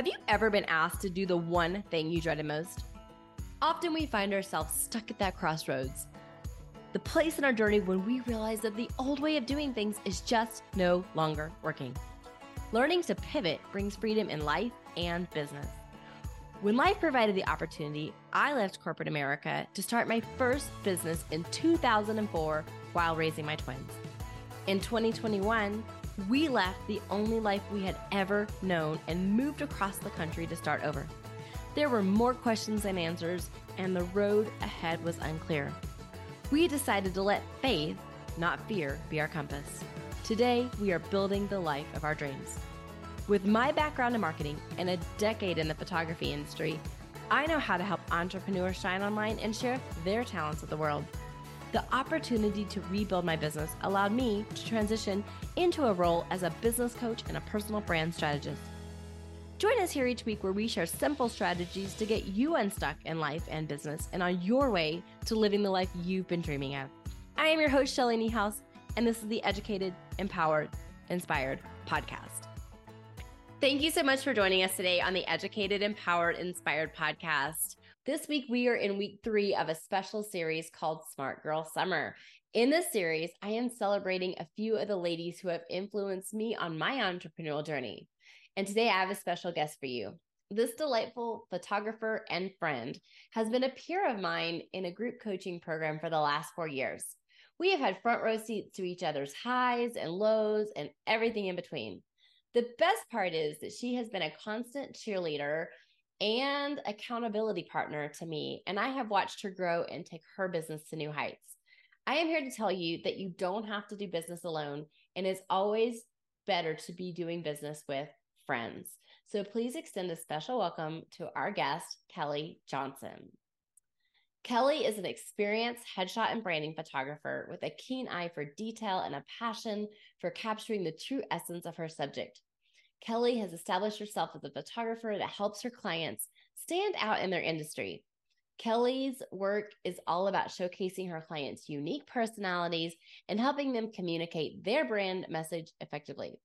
Have you ever been asked to do the one thing you dreaded most? Often we find ourselves stuck at that crossroads. The place in our journey when we realize that the old way of doing things is just no longer working. Learning to pivot brings freedom in life and business. When life provided the opportunity, I left corporate America to start my first business in 2004 while raising my twins. In 2021, we left the only life we had ever known and moved across the country to start over. There were more questions than answers, and the road ahead was unclear. We decided to let faith, not fear, be our compass. Today, we are building the life of our dreams. With my background in marketing and a decade in the photography industry, I know how to help entrepreneurs shine online and share their talents with the world. The opportunity to rebuild my business allowed me to transition into a role as a business coach and a personal brand strategist. Join us here each week where we share simple strategies to get you unstuck in life and business and on your way to living the life you've been dreaming of. I am your host, Shelly Niehaus, and this is the Educated, Empowered, Inspired podcast. Thank you so much for joining us today on the Educated, Empowered, Inspired podcast. This week, we are in week three of a special series called Smart Girl Summer. In this series, I am celebrating a few of the ladies who have influenced me on my entrepreneurial journey. And today, I have a special guest for you. This delightful photographer and friend has been a peer of mine in a group coaching program for the last four years. We have had front row seats to each other's highs and lows and everything in between. The best part is that she has been a constant cheerleader and accountability partner to me. And I have watched her grow and take her business to new heights. I am here to tell you that you don't have to do business alone, and it's always better to be doing business with friends. So please extend a special welcome to our guest, Kelly Johnson. Kelly is an experienced headshot and branding photographer with a keen eye for detail and a passion for capturing the true essence of her subject. Kelly has established herself as a photographer that helps her clients stand out in their industry. Kelly's work is all about showcasing her clients' unique personalities and helping them communicate their brand message effectively.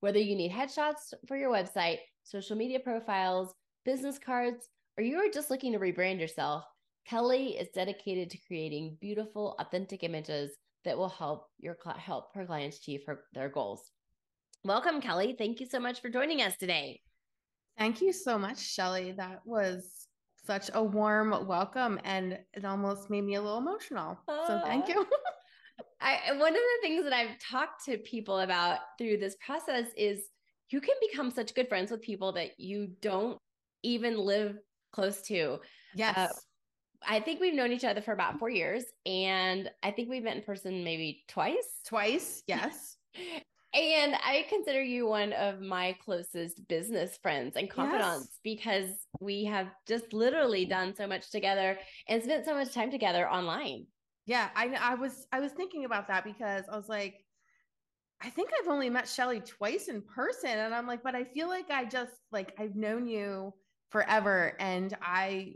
Whether you need headshots for your website, social media profiles, business cards, or you are just looking to rebrand yourself, Kelly is dedicated to creating beautiful, authentic images that will help your help her clients achieve her, their goals. Welcome, Kelly. Thank you so much for joining us today. Thank you so much, Shelly. That was such a warm welcome and it almost made me a little emotional. Uh, so thank you. I one of the things that I've talked to people about through this process is you can become such good friends with people that you don't even live close to. Yes. Uh, I think we've known each other for about four years, and I think we've met in person maybe twice. Twice, yes. And I consider you one of my closest business friends and confidants yes. because we have just literally done so much together and spent so much time together online. Yeah, I I was I was thinking about that because I was like, I think I've only met Shelly twice in person, and I'm like, but I feel like I just like I've known you forever, and I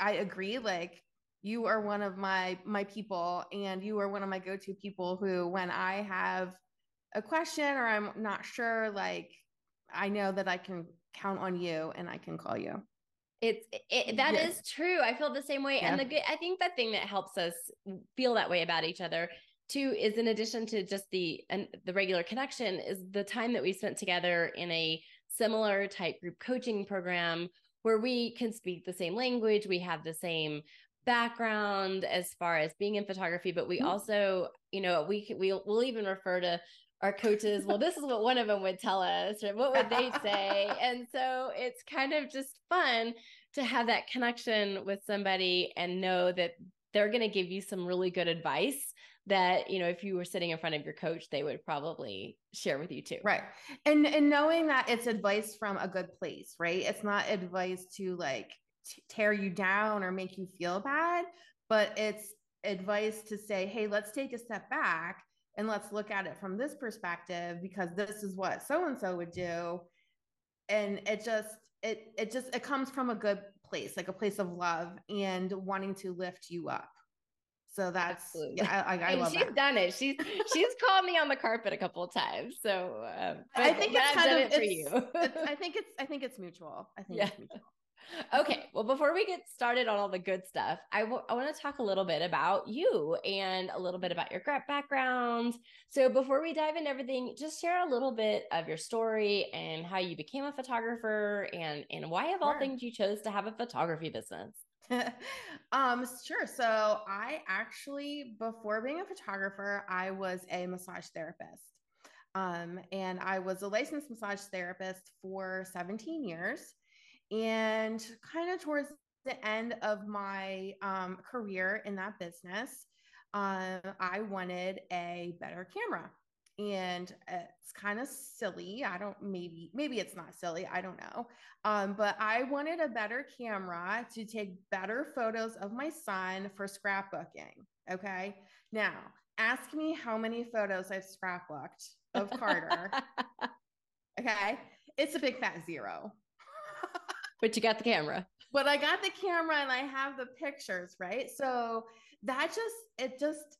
I agree. Like you are one of my my people, and you are one of my go to people who, when I have a question or I'm not sure, like I know that I can count on you and I can call you. It's it, that yes. is true. I feel the same way. Yeah. And the good, I think the thing that helps us feel that way about each other too is in addition to just the and the regular connection is the time that we spent together in a similar type group coaching program where we can speak the same language, we have the same background as far as being in photography, but we mm-hmm. also, you know, we we we'll even refer to our coaches, well, this is what one of them would tell us, or what would they say? and so it's kind of just fun to have that connection with somebody and know that they're going to give you some really good advice that you know if you were sitting in front of your coach they would probably share with you too. Right. And and knowing that it's advice from a good place right? It's not advice to like t- tear you down or make you feel bad but it's advice to say hey let's take a step back and let's look at it from this perspective because this is what so and so would do and it just it it just it comes from a good place like a place of love and wanting to lift you up So that's Absolutely. yeah, I, I, I love she's that. done it. She's she's called me on the carpet a couple of times. So um, I think it's kind of it for you. I think it's I think it's mutual. I think yeah. it's mutual. Okay. Well, before we get started on all the good stuff, I, w- I want to talk a little bit about you and a little bit about your background. So, before we dive into everything, just share a little bit of your story and how you became a photographer and, and why, of all sure. things, you chose to have a photography business. um, sure. So I actually, before being a photographer, I was a massage therapist. Um, and I was a licensed massage therapist for 17 years. And kind of towards the end of my um, career in that business, um, I wanted a better camera. And it's kind of silly. I don't maybe maybe it's not silly i don't know um, but i wanted a better camera to take better photos of my son for scrapbooking okay? Now ask me how many photos i've scrapbooked of carter okay? It's a big fat zero but you got the camera but i got the camera and i have the pictures right so that just it just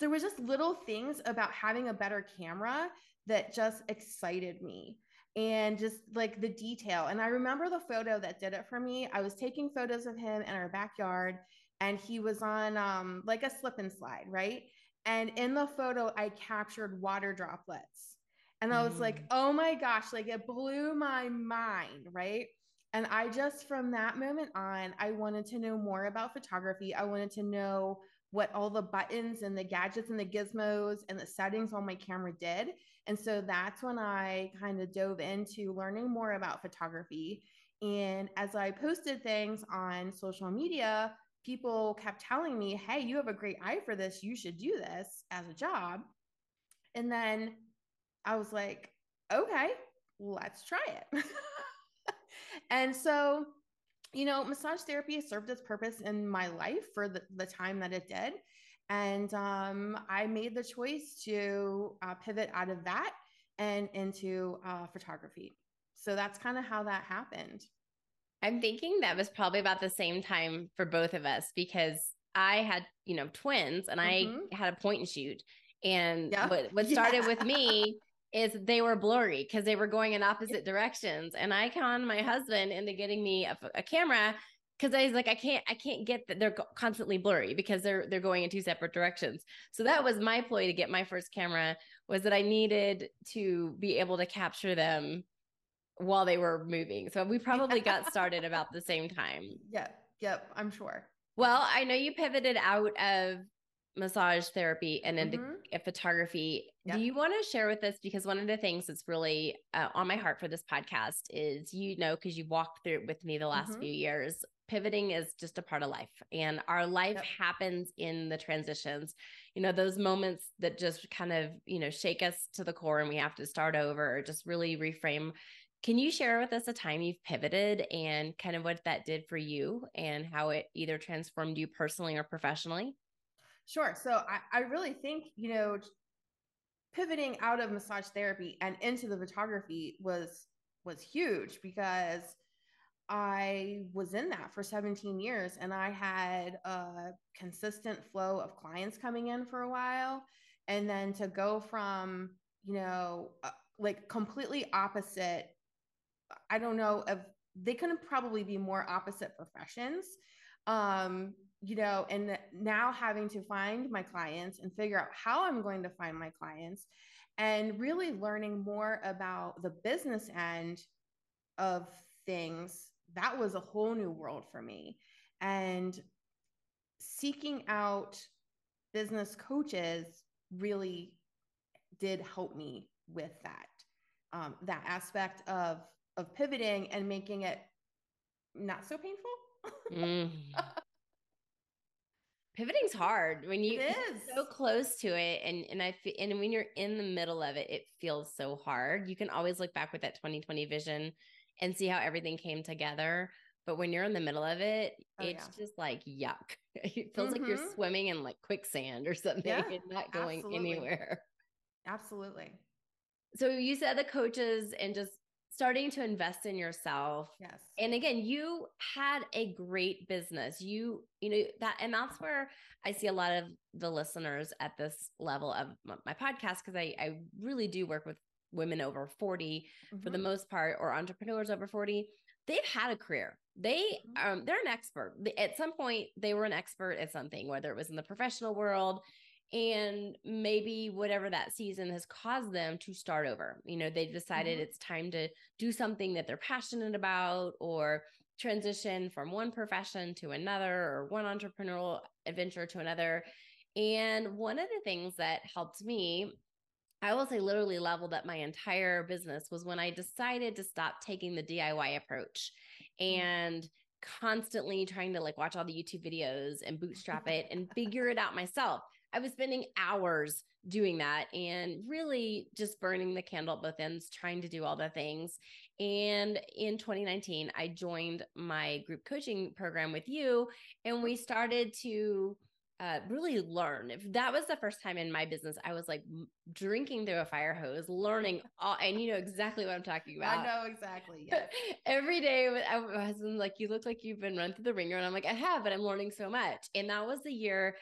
there was just little things about having a better camera that just excited me and just like the detail. And I remember the photo that did it for me. I was taking photos of him in our backyard and he was on um, like a slip and slide, right? And in the photo, I captured water droplets. And I was mm. like, oh my gosh, like it blew my mind, right? And I just, from that moment on, I wanted to know more about photography. I wanted to know what all the buttons and the gadgets and the gizmos and the settings on my camera did. And so that's when I kind of dove into learning more about photography. And as I posted things on social media, people kept telling me, Hey, you have a great eye for this. You should do this as a job. And then I was like, Okay, let's try it. and so you know, massage therapy served its purpose in my life for the, the time that it did. And um, I made the choice to uh, pivot out of that and into uh, photography. So that's kind of how that happened. I'm thinking that was probably about the same time for both of us because I had, you know, twins and mm-hmm. I had a point and shoot. And yeah. what, what started yeah. with me is they were blurry because they were going in opposite directions. And I conned my husband into getting me a, a camera because I was like, I can't, I can't get that they're constantly blurry because they're they're going in two separate directions. So that was my ploy to get my first camera was that I needed to be able to capture them while they were moving. So we probably got started about the same time. Yep, yep, I'm sure. Well, I know you pivoted out of massage therapy and into mm-hmm. photography. Do you want to share with us? Because one of the things that's really uh, on my heart for this podcast is, you know, because you walked through it with me the last mm-hmm. few years, pivoting is just a part of life. And our life yep. happens in the transitions, you know, those moments that just kind of, you know, shake us to the core and we have to start over or just really reframe. Can you share with us a time you've pivoted and kind of what that did for you and how it either transformed you personally or professionally? Sure. So I, I really think, you know, pivoting out of massage therapy and into the photography was was huge because I was in that for 17 years and I had a consistent flow of clients coming in for a while. And then to go from, you know, uh, like completely opposite, I don't know if they couldn't probably be more opposite professions. Um, you know, and now having to find my clients and figure out how I'm going to find my clients and really learning more about the business end of things, that was a whole new world for me. And seeking out business coaches really did help me with that. Um, that aspect of of pivoting and making it not so painful. mm. Pivoting's hard when you so close to it and and i and when you're in the middle of it it feels so hard you can always look back with that 2020 vision and see how everything came together but when you're in the middle of it oh, it's yeah. just like yuck it feels mm-hmm. like you're mm-hmm. swimming in like quicksand or something yeah, and not going absolutely. anywhere absolutely so you said the coaches and just starting to invest in yourself. Yes. And again, you had a great business. You, you know, that, and that's where I see a lot of the listeners at this level of my podcast, because I, I really do work with women over 40 mm-hmm. for the mm-hmm. most part, or entrepreneurs over 40. They've had a career. They, mm-hmm. um, they're an expert. At some point, they were an expert at something, whether it was in the professional world, and maybe whatever that season has caused them to start over. You know, they've decided mm-hmm. it's time to do something that they're passionate about or transition from one profession to another or one entrepreneurial adventure to another. And one of the things that helped me, I will say literally leveled up my entire business was when I decided to stop taking the DIY approach mm. and constantly trying to like watch all the YouTube videos and bootstrap it and figure it out myself. I was spending hours doing that and really just burning the candle at both ends, trying to do all the things. And in 2019, I joined my group coaching program with you, and we started to uh, really learn. If that was the first time in my business, I was like drinking through a fire hose, learning all, and you know exactly what I'm talking about. I know exactly. Yes. Every day, my husband's like, "You look like you've been run through the ringer," and I'm like, "I have, but I'm learning so much." And that was the year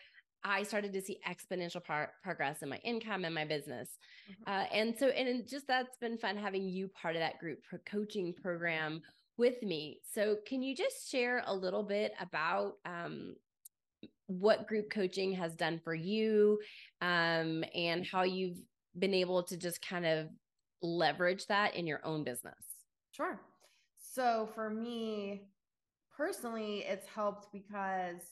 I started to see exponential par- progress in my income and my business. Mm-hmm. Uh, and so, and just that's been fun having you part of that group coaching program with me. So, can you just share a little bit about um, what group coaching has done for you um, and how you've been able to just kind of leverage that in your own business? Sure. So, for me personally, it's helped because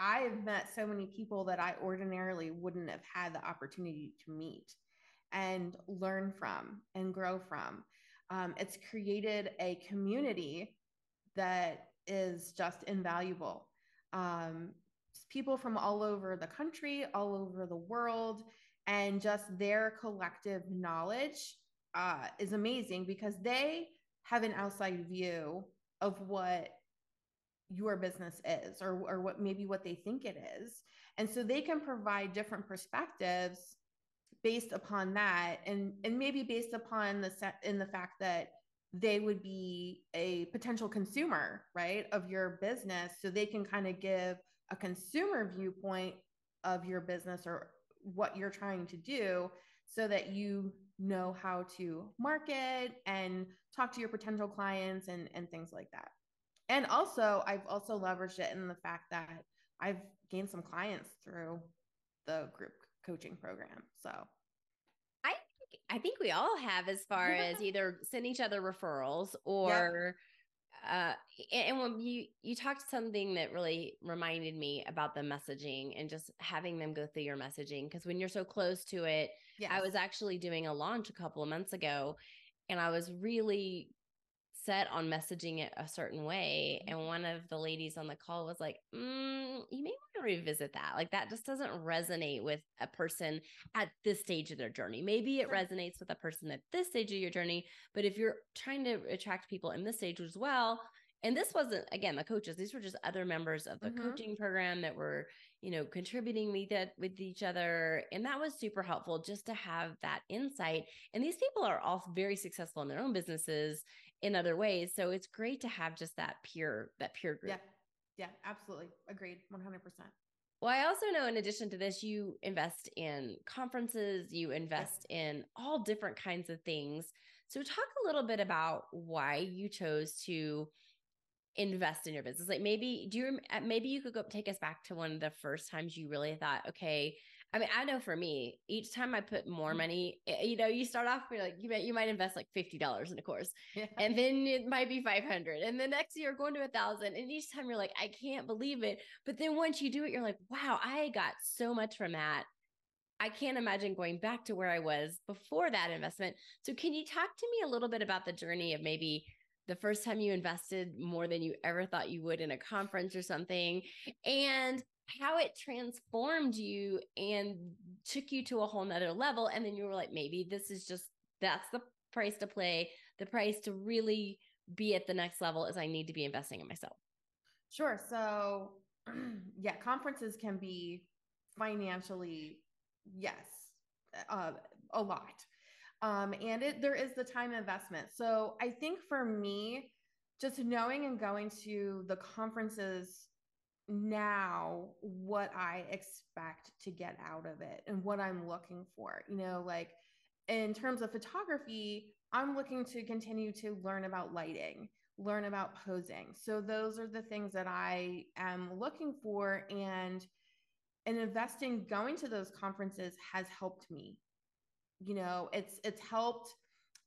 I've met so many people that I ordinarily wouldn't have had the opportunity to meet and learn from and grow from. Um, it's created a community that is just invaluable. Um, people from all over the country, all over the world, and just their collective knowledge uh, is amazing because they have an outside view of what your business is or, or what maybe what they think it is. And so they can provide different perspectives based upon that and and maybe based upon the set in the fact that they would be a potential consumer right of your business. So they can kind of give a consumer viewpoint of your business or what you're trying to do so that you know how to market and talk to your potential clients and and things like that and also I've also leveraged it in the fact that I've gained some clients through the group coaching program. So I I think we all have as far as either send each other referrals or yep. uh and when you you talked something that really reminded me about the messaging and just having them go through your messaging because when you're so close to it yes. I was actually doing a launch a couple of months ago and I was really set on messaging it a certain way. Mm-hmm. And one of the ladies on the call was like, mm, you may want to revisit that. Like that just doesn't resonate with a person at this stage of their journey. Maybe it resonates with a person at this stage of your journey. But if you're trying to attract people in this stage as well, and this wasn't again the coaches these were just other members of the mm-hmm. coaching program that were you know contributing with it with each other and that was super helpful just to have that insight and these people are all very successful in their own businesses in other ways. So it's great to have just that peer, that peer group. Yeah. Yeah, absolutely. Agreed. 100%. Well, I also know in addition to this, you invest in conferences, you invest in all different kinds of things. So talk a little bit about why you chose to invest in your business. Like maybe do you uh, maybe you could go take us back to one of the first times you really thought, okay, I mean, I know for me, each time I put more mm-hmm. money, eh, you know, you start off you're like you might you might invest like fifty dollars in a course, yeah. and then it might be five hundred, and the next year going to a thousand, and each time you're like, I can't believe it. But then once you do it, you're like, wow, I got so much from that. I can't imagine going back to where I was before that investment. So, can you talk to me a little bit about the journey of maybe the first time you invested more than you ever thought you would in a conference or something, and how it transformed you and took you to a whole nother level. And then you were like, maybe this is just that's the price to play. The price to really be at the next level is I need to be investing in myself. Sure. So, yeah, conferences can be financially, yes, uh, a lot. Um, and it there is the time investment. So I think for me, just knowing and going to the conferences now what I expect to get out of it and what I'm looking for. You know, like in terms of photography, I'm looking to continue to learn about lighting, learn about posing. So those are the things that I am looking for and and investing going to those conferences has helped me. You know, it's it's helped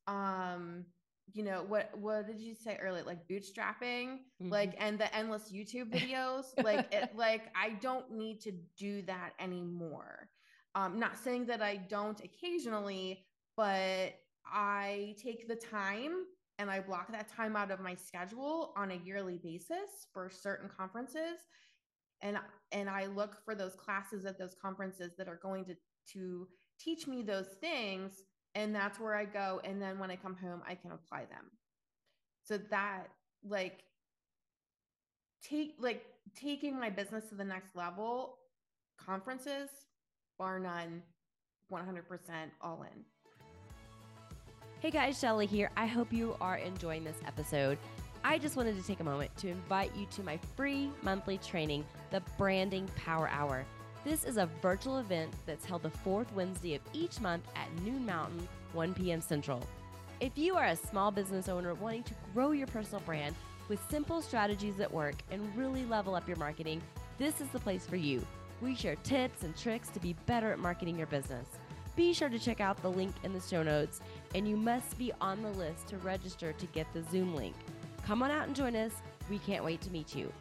um you know what what did you say earlier? Like bootstrapping? Mm-hmm. like and the endless youtube videos? Like it like i don't need to do that anymore. Um not saying that i don't occasionally but I take the time and I block that time out of my schedule on a yearly basis for certain conferences. And and I look for those classes at those conferences that are going to to teach me those things and that's where I go and then when I come home I can apply them. So that like take like taking my business to the next level conferences bar none 100% all in. Hey guys, Shelly here. I hope you are enjoying this episode. I just wanted to take a moment to invite you to my free monthly training, the Branding Power Hour. This is a virtual event that's held the fourth Wednesday of each month at noon Mountain, 1 p.m. Central. If you are a small business owner wanting to grow your personal brand with simple strategies that work and really level up your marketing, this is the place for you. We share tips and tricks to be better at marketing your business. Be sure to check out the link in the show notes, and you must be on the list to register to get the Zoom link. Come on out and join us. We can't wait to meet you.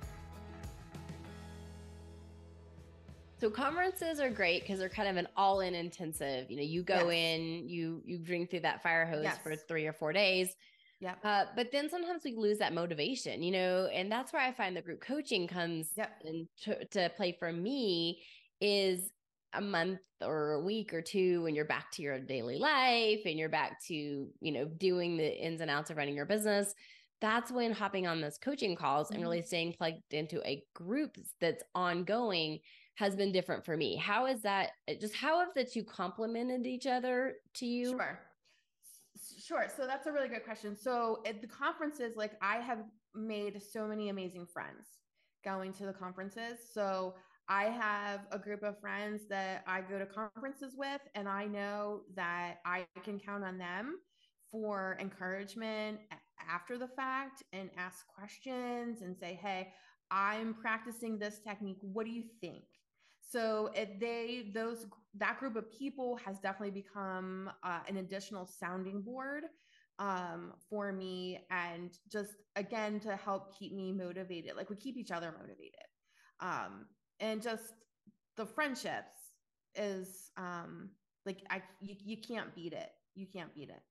So conferences are great because they're kind of an all-in intensive. You know, you go yes. in, you you drink through that fire hose yes. for three or four days. Yeah. Uh, but then sometimes we lose that motivation, you know, and that's where I find the group coaching comes yep. in to, to play for me is a month or a week or two when you're back to your daily life and you're back to, you know, doing the ins and outs of running your business, that's when hopping on those coaching calls mm-hmm. and really staying plugged into a group that's ongoing has been different for me. How is that eh, just how have the two complemented each other to you? Sure. Sure. So that's a really good question. So at the conferences, like I have made so many amazing friends going to the conferences. So I have a group of friends that I go to conferences with, and I know that I can count on them for encouragement after the fact and ask questions and say, Hey, I'm practicing this technique. What do you think? So if they, those, that group of people has definitely become uh, an additional sounding board um, for me and just again to help keep me motivated. Like we keep each other motivated. Um, and just the friendships is um like I you, you can't beat it. You can't beat it.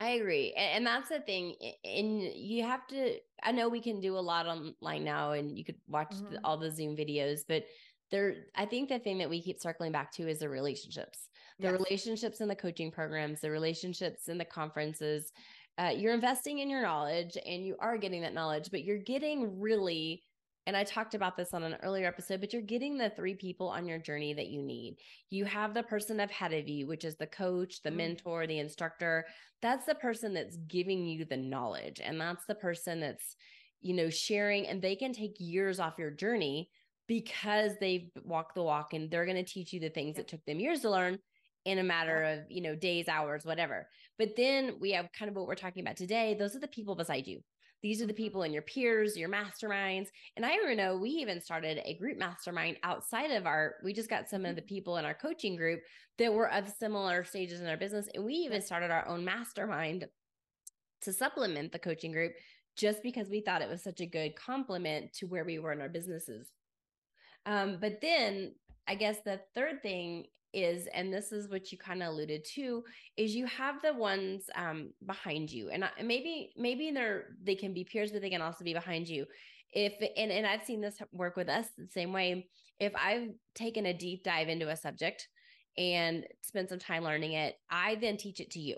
I agree. And, and, that's the thing. And you have to, I know we can do a lot online now and you could watch mm-hmm. the, all the Zoom videos, but there, I think the thing that we keep circling back to is the relationships, the yes. relationships in the coaching programs, the relationships in the conferences. Uh, you're investing in your knowledge and you are getting that knowledge, but you're getting really and I talked about this on an earlier episode, but you're getting the three people on your journey that you need. You have the person ahead of you, which is the coach, the mm-hmm. mentor, the instructor. That's the person that's giving you the knowledge. And that's the person that's, you know, sharing, and they can take years off your journey because they've walked the walk and they're going to teach you the things that took them years to learn in a matter of you know days hours whatever but then we have kind of what we're talking about today those are the people beside you these are the mm-hmm. people in your peers, your masterminds. And I know we even started a group mastermind outside of our, we just got some of the mm-hmm. people in our coaching group that were of similar stages in our business. And we even started our own mastermind to supplement the coaching group just because we thought it was such a good complement to where we were in our businesses. Um, but then I guess the third thing is and this is what you kind of alluded to is you have the ones um behind you and maybe maybe they're they can be peers but they can also be behind you. If and, and i've seen this work with us the same way. If i've taken a deep dive into a subject and spent some time learning it i then teach it to you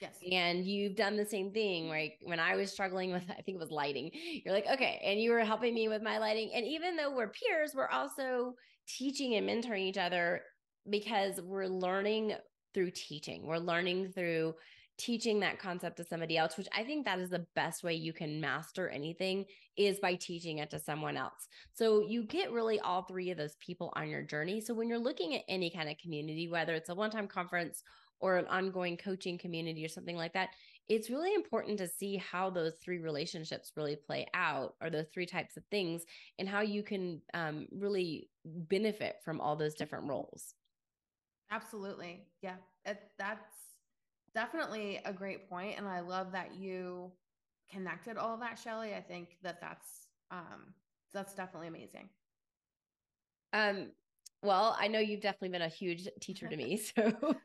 Yes. And you've done the same thing, mm-hmm. right? When I was struggling with, I think it was lighting, you're like, okay. And you were helping me with my lighting. And even though we're peers, we're also teaching and mentoring each other because we're learning through teaching. We're learning through teaching that concept to somebody else, which I think that is the best way you can master anything is by teaching it to someone else. So you get really all three of those people on your journey. So when you're looking at any kind of community, whether it's a one time conference or an ongoing coaching community or something like that, it's really important to see how those three relationships really play out or those three types of things and how you can um, really benefit from all those different roles. Absolutely. Yeah. It, that's definitely a great point and i love that you connected all that shelly i think that that's um that's definitely amazing um well i know you've definitely been a huge teacher to me so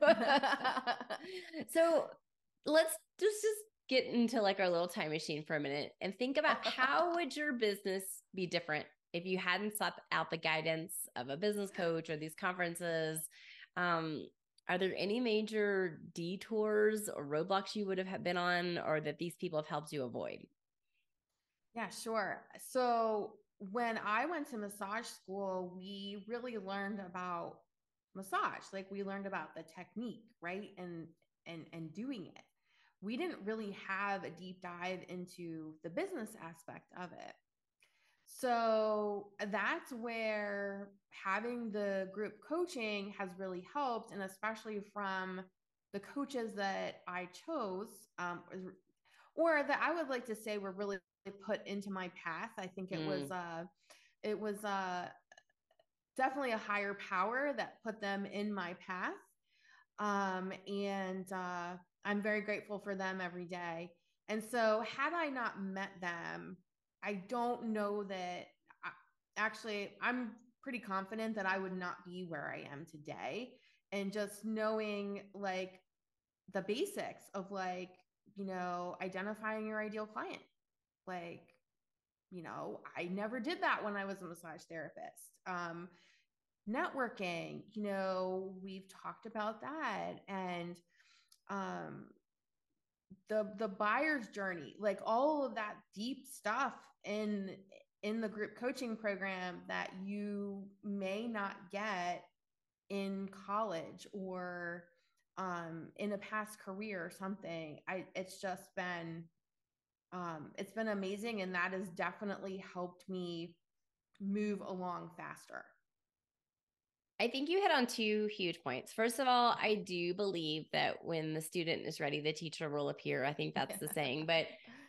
so let's just just get into like our little time machine for a minute and think about how would your business be different if you hadn't sought out the guidance of a business coach or these conferences um are there any major detours or roadblocks you would have been on or that these people have helped you avoid? Yeah, sure. So when I went to massage school, we really learned about massage. Like we learned about the technique, right? And and and doing it. We didn't really have a deep dive into the business aspect of it. So that's where having the group coaching has really helped. And especially from the coaches that I chose, um, or that I would like to say were really put into my path. I think it mm. was, uh, it was, uh, definitely a higher power that put them in my path. Um, and, uh, I'm very grateful for them every day. And so had I not met them, I don't know that I, actually I'm pretty confident that I would not be where I am today. And just knowing like the basics of like, you know, identifying your ideal client. Like, you know, I never did that when I was a massage therapist. Um, networking, you know, we've talked about that. And um, the the buyer's journey like all of that deep stuff in in the group coaching program that you may not get in college or um, in a past career or something i it's just been um, it's been amazing and that has definitely helped me move along faster I think you hit on two huge points. First of all, I do believe that when the student is ready, the teacher will appear. I think that's the saying. But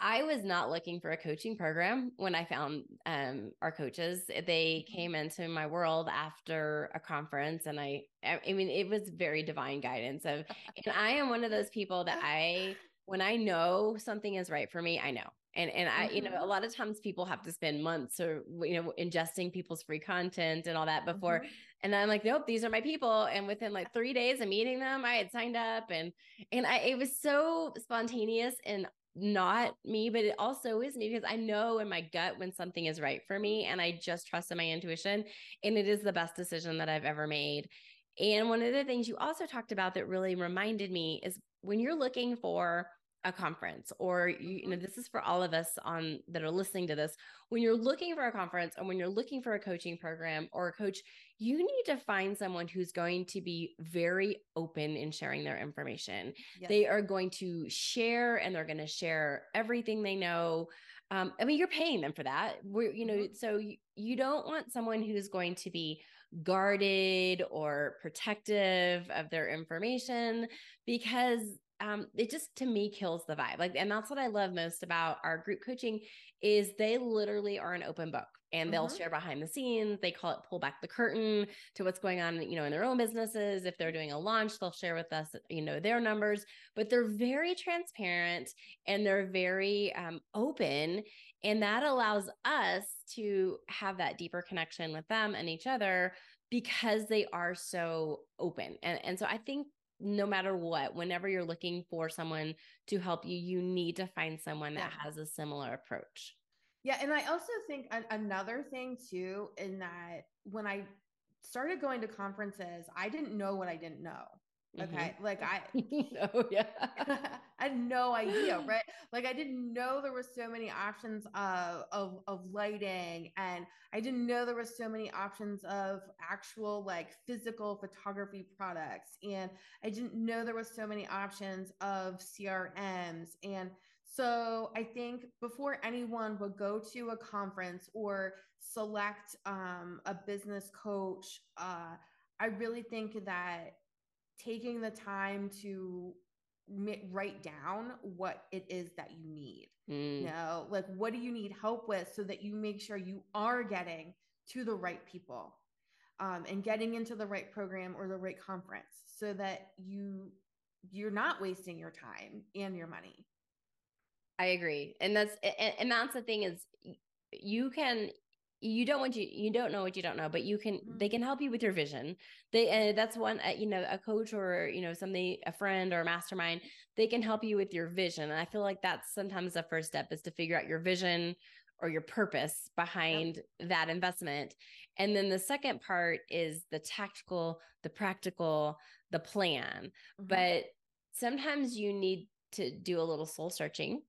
I was not looking for a coaching program when I found um, our coaches. They mm-hmm. came into my world after a conference, and I, I mean, it was very divine guidance. Of, and I am one of those people that I, when I know something is right for me, I know and and i you know mm-hmm. a lot of times people have to spend months or you know ingesting people's free content and all that before mm-hmm. and i'm like nope these are my people and within like three days of meeting them i had signed up and and i it was so spontaneous and not me but it also is me because i know in my gut when something is right for me and i just trust in my intuition and it is the best decision that i've ever made and one of the things you also talked about that really reminded me is when you're looking for a conference or you, you, know mm-hmm. this is for all of us on that are listening to this when you're looking for a conference or when you're looking for a coaching program or a coach you need to find someone who's going to be very open in sharing their information yes. they are going to share and they're going to share everything they know um, i mean you're paying them for that we're you know mm-hmm. so you, you don't want someone who's going to be guarded or protective of their information because um, it just to me kills the vibe. Like, and that's what I love most about our group coaching is they literally are an open book and they'll mm-hmm. share behind the scenes. They call it pull back the curtain to what's going on, you know, in their own businesses. If they're doing a launch, they'll share with us, you know, their numbers, but they're very transparent and they're very um, open. And that allows us to have that deeper connection with them and each other because they are so open. And, and so I think no matter what, whenever you're looking for someone to help you, you need to find someone that yeah. has a similar approach. Yeah. And I also think another thing too, in that when I started going to conferences, I didn't know what I didn't know. Okay. Mm-hmm. Like I, oh, yeah. I had no idea. Right. like I didn't know there were so many options of, of of lighting and I didn't know there were so many options of actual like physical photography products and I didn't know there were so many options of CRMs and so I think before anyone would go to a conference or select um, a business coach, uh, I really think that taking the time to write down what it is that you need. Mm. You know, like what do you need help with so that you make sure you are getting to the right people um, and getting into the right program or the right conference so that you you're not wasting your time and your money. I agree. And that's and, and that's the thing is you can you don't want you you don't know what you don't know but you can mm-hmm. they can help you with your vision they uh, that's one uh, you know a coach or you know somebody a friend or a mastermind they can help you with your vision and i feel like that's sometimes the first step is to figure out your vision or your purpose behind yep. that investment and then the second part is the tactical the practical the plan mm-hmm. but sometimes you need to do a little soul searching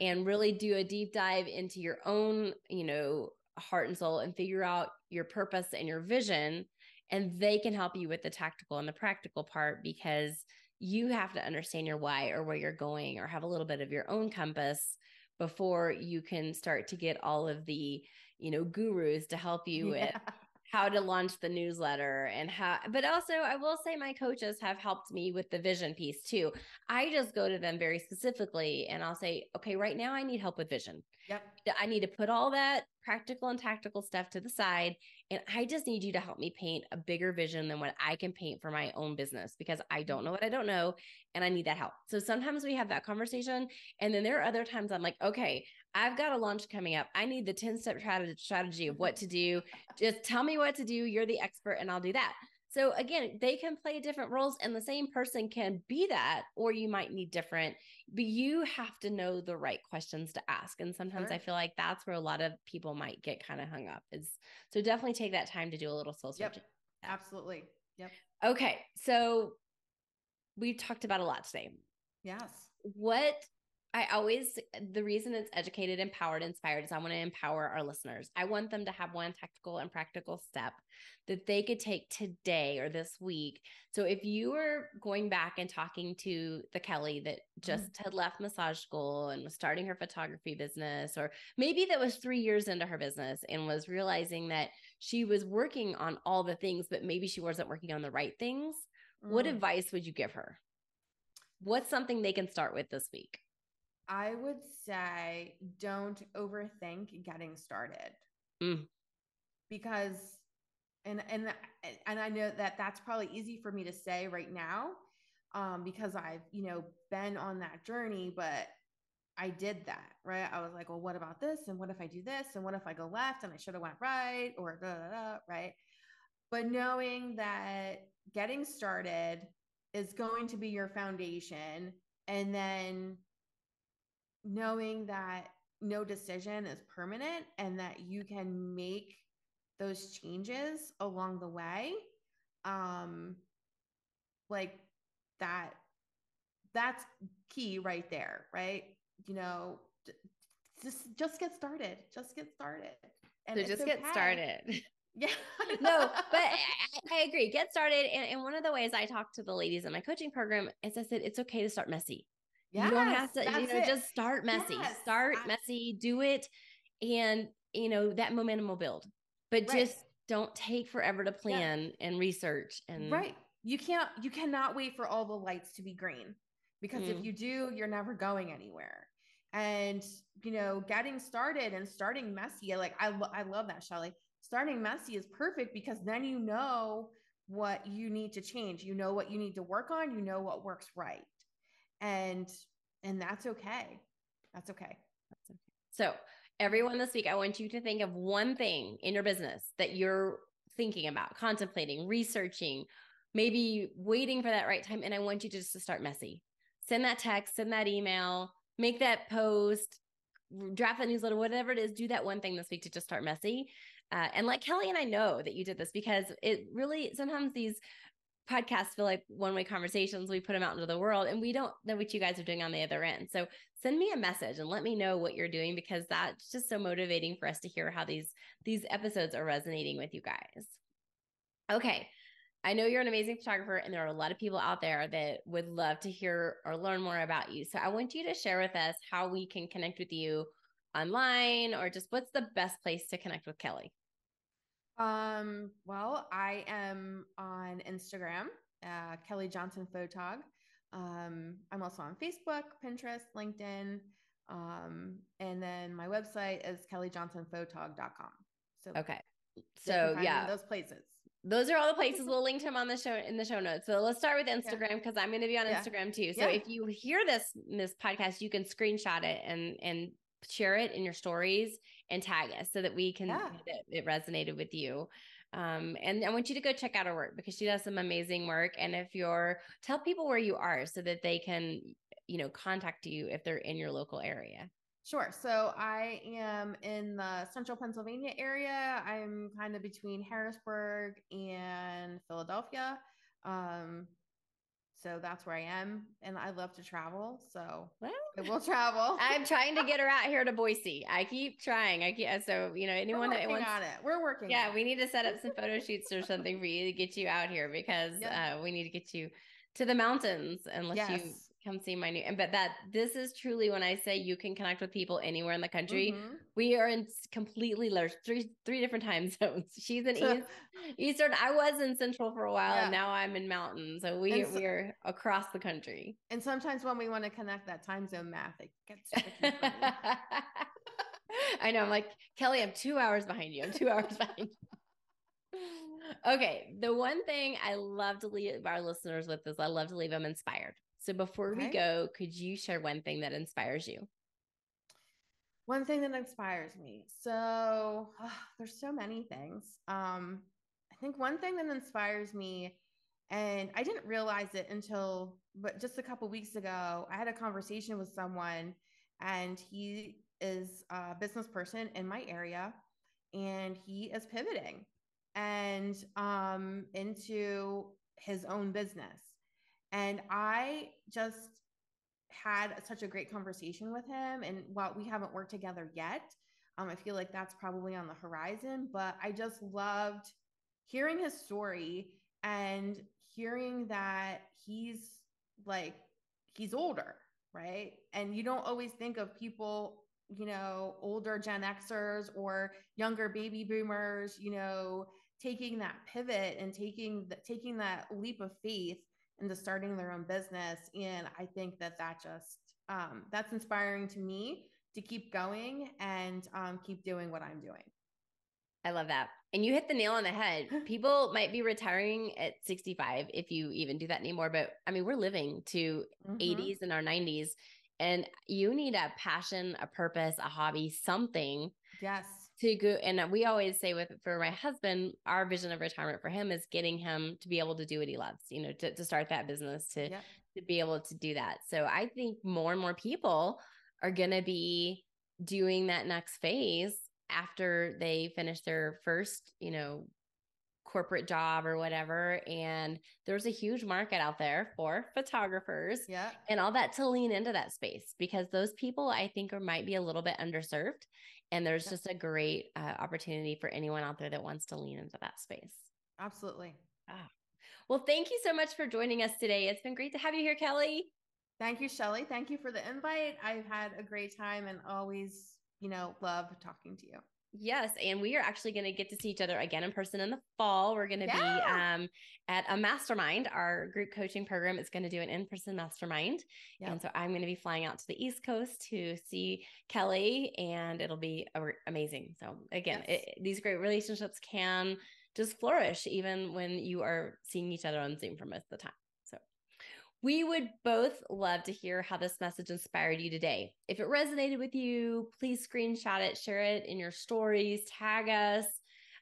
and really do a deep dive into your own you know heart and soul and figure out your purpose and your vision and they can help you with the tactical and the practical part because you have to understand your why or where you're going or have a little bit of your own compass before you can start to get all of the you know gurus to help you yeah. with how to launch the newsletter and how but also I will say my coaches have helped me with the vision piece too. I just go to them very specifically and I'll say, "Okay, right now I need help with vision." Yep. I need to put all that practical and tactical stuff to the side and I just need you to help me paint a bigger vision than what I can paint for my own business because I don't know what I don't know and I need that help. So sometimes we have that conversation and then there are other times I'm like, "Okay, I've got a launch coming up. I need the 10 step strategy of what to do. Just tell me what to do. You're the expert, and I'll do that. So again, they can play different roles and the same person can be that, or you might need different, but you have to know the right questions to ask. And sometimes sure. I feel like that's where a lot of people might get kind of hung up is so definitely take that time to do a little soul searching. Yep. Absolutely. Yep. Okay. So we've talked about a lot today. Yes. What I always, the reason it's educated, empowered, inspired is I want to empower our listeners. I want them to have one tactical and practical step that they could take today or this week. So if you were going back and talking to the Kelly that just mm-hmm. had left massage school and was starting her photography business, or maybe that was three years into her business and was realizing that she was working on all the things, but maybe she wasn't working on the right things, mm. what advice would you give her? What's something they can start with this week? I would say don't overthink getting started. Mm. Because and and and I know that that's probably easy for me to say right now um because I've, you know, been on that journey, but I did that, right? I was like, well, what about this? And what if I do this? And what if I go left and I should have went right or da, da, da, right? But knowing that getting started is going to be your foundation and then knowing that no decision is permanent and that you can make those changes along the way um like that that's key right there right? You know just just get started just get started. And so just okay. get started. Yeah no but I, I, agree. Get started. And, and one of the ways i talk to the ladies in my coaching program is i said it's okay to start messy Yes, you don't have to, you know, it. just start messy. Yes, start I, messy, do it, and you know, that momentum will build. But right. just don't take forever to plan yeah. and research and right. You can't you cannot wait for all the lights to be green because mm. if you do, you're never going anywhere. And you know, getting started and starting messy, like I lo- I love that, Shelly. Starting messy is perfect because then you know what you need to change. You know what you need to work on, you know what works right and and that's okay. That's okay. That's okay. So everyone this week i want you to think of one thing in your business that you're thinking about contemplating researching maybe waiting for that right time and i want you just to start messy. Send that text send that email make that post draft that newsletter whatever it is do that one thing this week to just start messy. Uh, and like kelly and i know that you did this because it really sometimes these podcasts feel like one way conversations. We put them out into the world and we don't know what you guys are doing on the other end. So send me a message and let me know what you're doing because that's just so motivating for us to hear how these these episodes are resonating with you guys. Okay. I know you're an amazing photographer and there are a lot of people out there that would love to hear or learn more about you. So I want you to share with us how we can connect with you online or just what's the best place to connect with Kelly? Um, well, I am on Instagram, uh, Kelly Johnson Photog. Um, I'm also on Facebook, Pinterest, LinkedIn. Um, and then my website is kellyjohnsonphotog.com. So okay. So yeah, those places. Those are all the places we'll link to them on the show in the show notes. So let's start with Instagram because yeah. I'm going to be on yeah. Instagram too. So yeah. if you hear this this podcast, you can screenshot it and and share it in your stories and tag us so that we can yeah. it, it resonated with you. Um, and I want you to go check out her work because she does some amazing work. And if you're tell people where you are so that they can, you know, contact you if they're in your local area. Sure. So I am in the central Pennsylvania area. I'm kind of between Harrisburg and Philadelphia. Um, so that's where I am. And I love to travel. So well, I will travel. I'm trying to get her out here to Boise. I keep trying. I keep so you know anyone that wants on it. We're working. Yeah, we need to set up some photo shoots or something for you to get you out here because uh, we need to get you to the mountains and let yes. you come see my new and but that this is truly when I say you can connect with people anywhere in the country. Mm-hmm. We are in completely large three three different time zones. She's in East, Eastern. I was in Central for a while yeah. and now I'm in Mountain. So we so, we are across the country. And sometimes when we want to connect that time zone math, it gets tricky. I know. I'm like, Kelly, I'm two hours behind you. I'm two hours behind you okay. The one thing I love to leave our listeners with is I love to leave them inspired. So before okay. we go, could you share one thing that inspires you? One thing that inspires me. So oh, there's so many things. Um, I think one thing that inspires me, and I didn't realize it until, but just a couple weeks ago, I had a conversation with someone, and he is a business person in my area, and he is pivoting and um, into his own business. And I just had such a great conversation with him. And while we haven't worked together yet, um, I feel like that's probably on the horizon. But I just loved hearing his story and hearing that he's like, he's older, right? And you don't always think of people, you know, older Gen Xers or younger baby boomers, you know, taking that pivot and taking the, taking that leap of faith into starting their own business. And i think that that just um, that's inspiring to me to keep going and um, keep doing what i'm doing. I love that. And you hit the nail on the head. People might be retiring at 65 if you even do that anymore but i mean we're living to mm-hmm. 80s and our 90s and you need a passion a purpose a hobby something yes to go and uh, we always say with for my husband our vision of retirement for him is getting him to be able to do what he loves you know to, to start that business to yep. to be able to do that so i think more and more people are going to be doing that next phase after they finish their first you know corporate job or whatever and there's a huge market out there for photographers yeah and all that to lean into that space because those people i think are might be a little bit underserved and there's just a great uh, opportunity for anyone out there that wants to lean into that space. Absolutely. Ah. Well, thank you so much for joining us today. It's been great to have you here, Kelly. Thank you, Shelly. Thank you for the invite. I've had a great time and always, you know, love talking to you. Yes, and we are actually going to get to see each other again in person in the fall. We're going to yeah. be um, at a mastermind. Our group coaching program is going to do an in-person mastermind, yep. and so I'm going to be flying out to the East Coast to see Kelly, and it'll be amazing. So again, yes. it, these great relationships can just flourish even when you are seeing each other on Zoom for most of the time. We would both love to hear how this message inspired you today. If it resonated with you, please screenshot it, share it in your stories, tag us.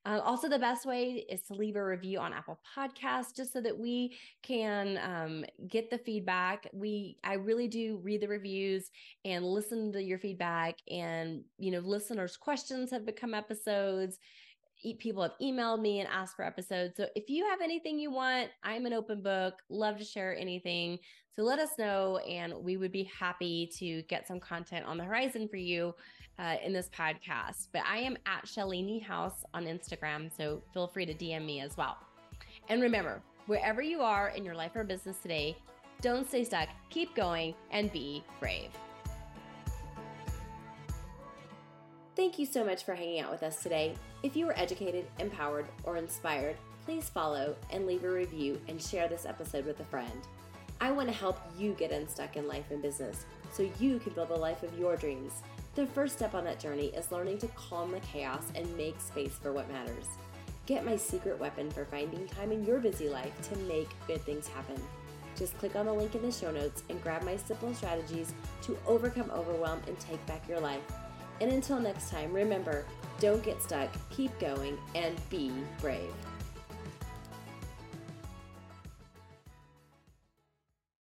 Uh, also, the best way is to leave a review on Apple Podcasts, just so that we can um, get the feedback. We, I really do read the reviews and listen to your feedback, and you know, listeners' questions have become episodes people have emailed me and asked for episodes. So if you have anything you want, I'm an open book, love to share anything. So let us know, and we would be happy to get some content on the horizon for you uh, in this podcast. But I am at Shelly Niehaus on Instagram, so feel free to DM me as well. And remember, wherever you are in your life or business today, don't stay stuck, keep going, and be brave. Thank you so much for hanging out with us today. If you were educated, empowered, or inspired, please follow and leave a review and share this episode with a friend. I want to help you get unstuck in life and business so you can build the life of your dreams. The first step on that journey is learning to calm the chaos and make space for what matters. Get my secret weapon for finding time in your busy life to make good things happen. Just click on the link in the show notes and grab my simple strategies to overcome overwhelm and take back your life. And until next time, remember don't get stuck, keep going, and be brave.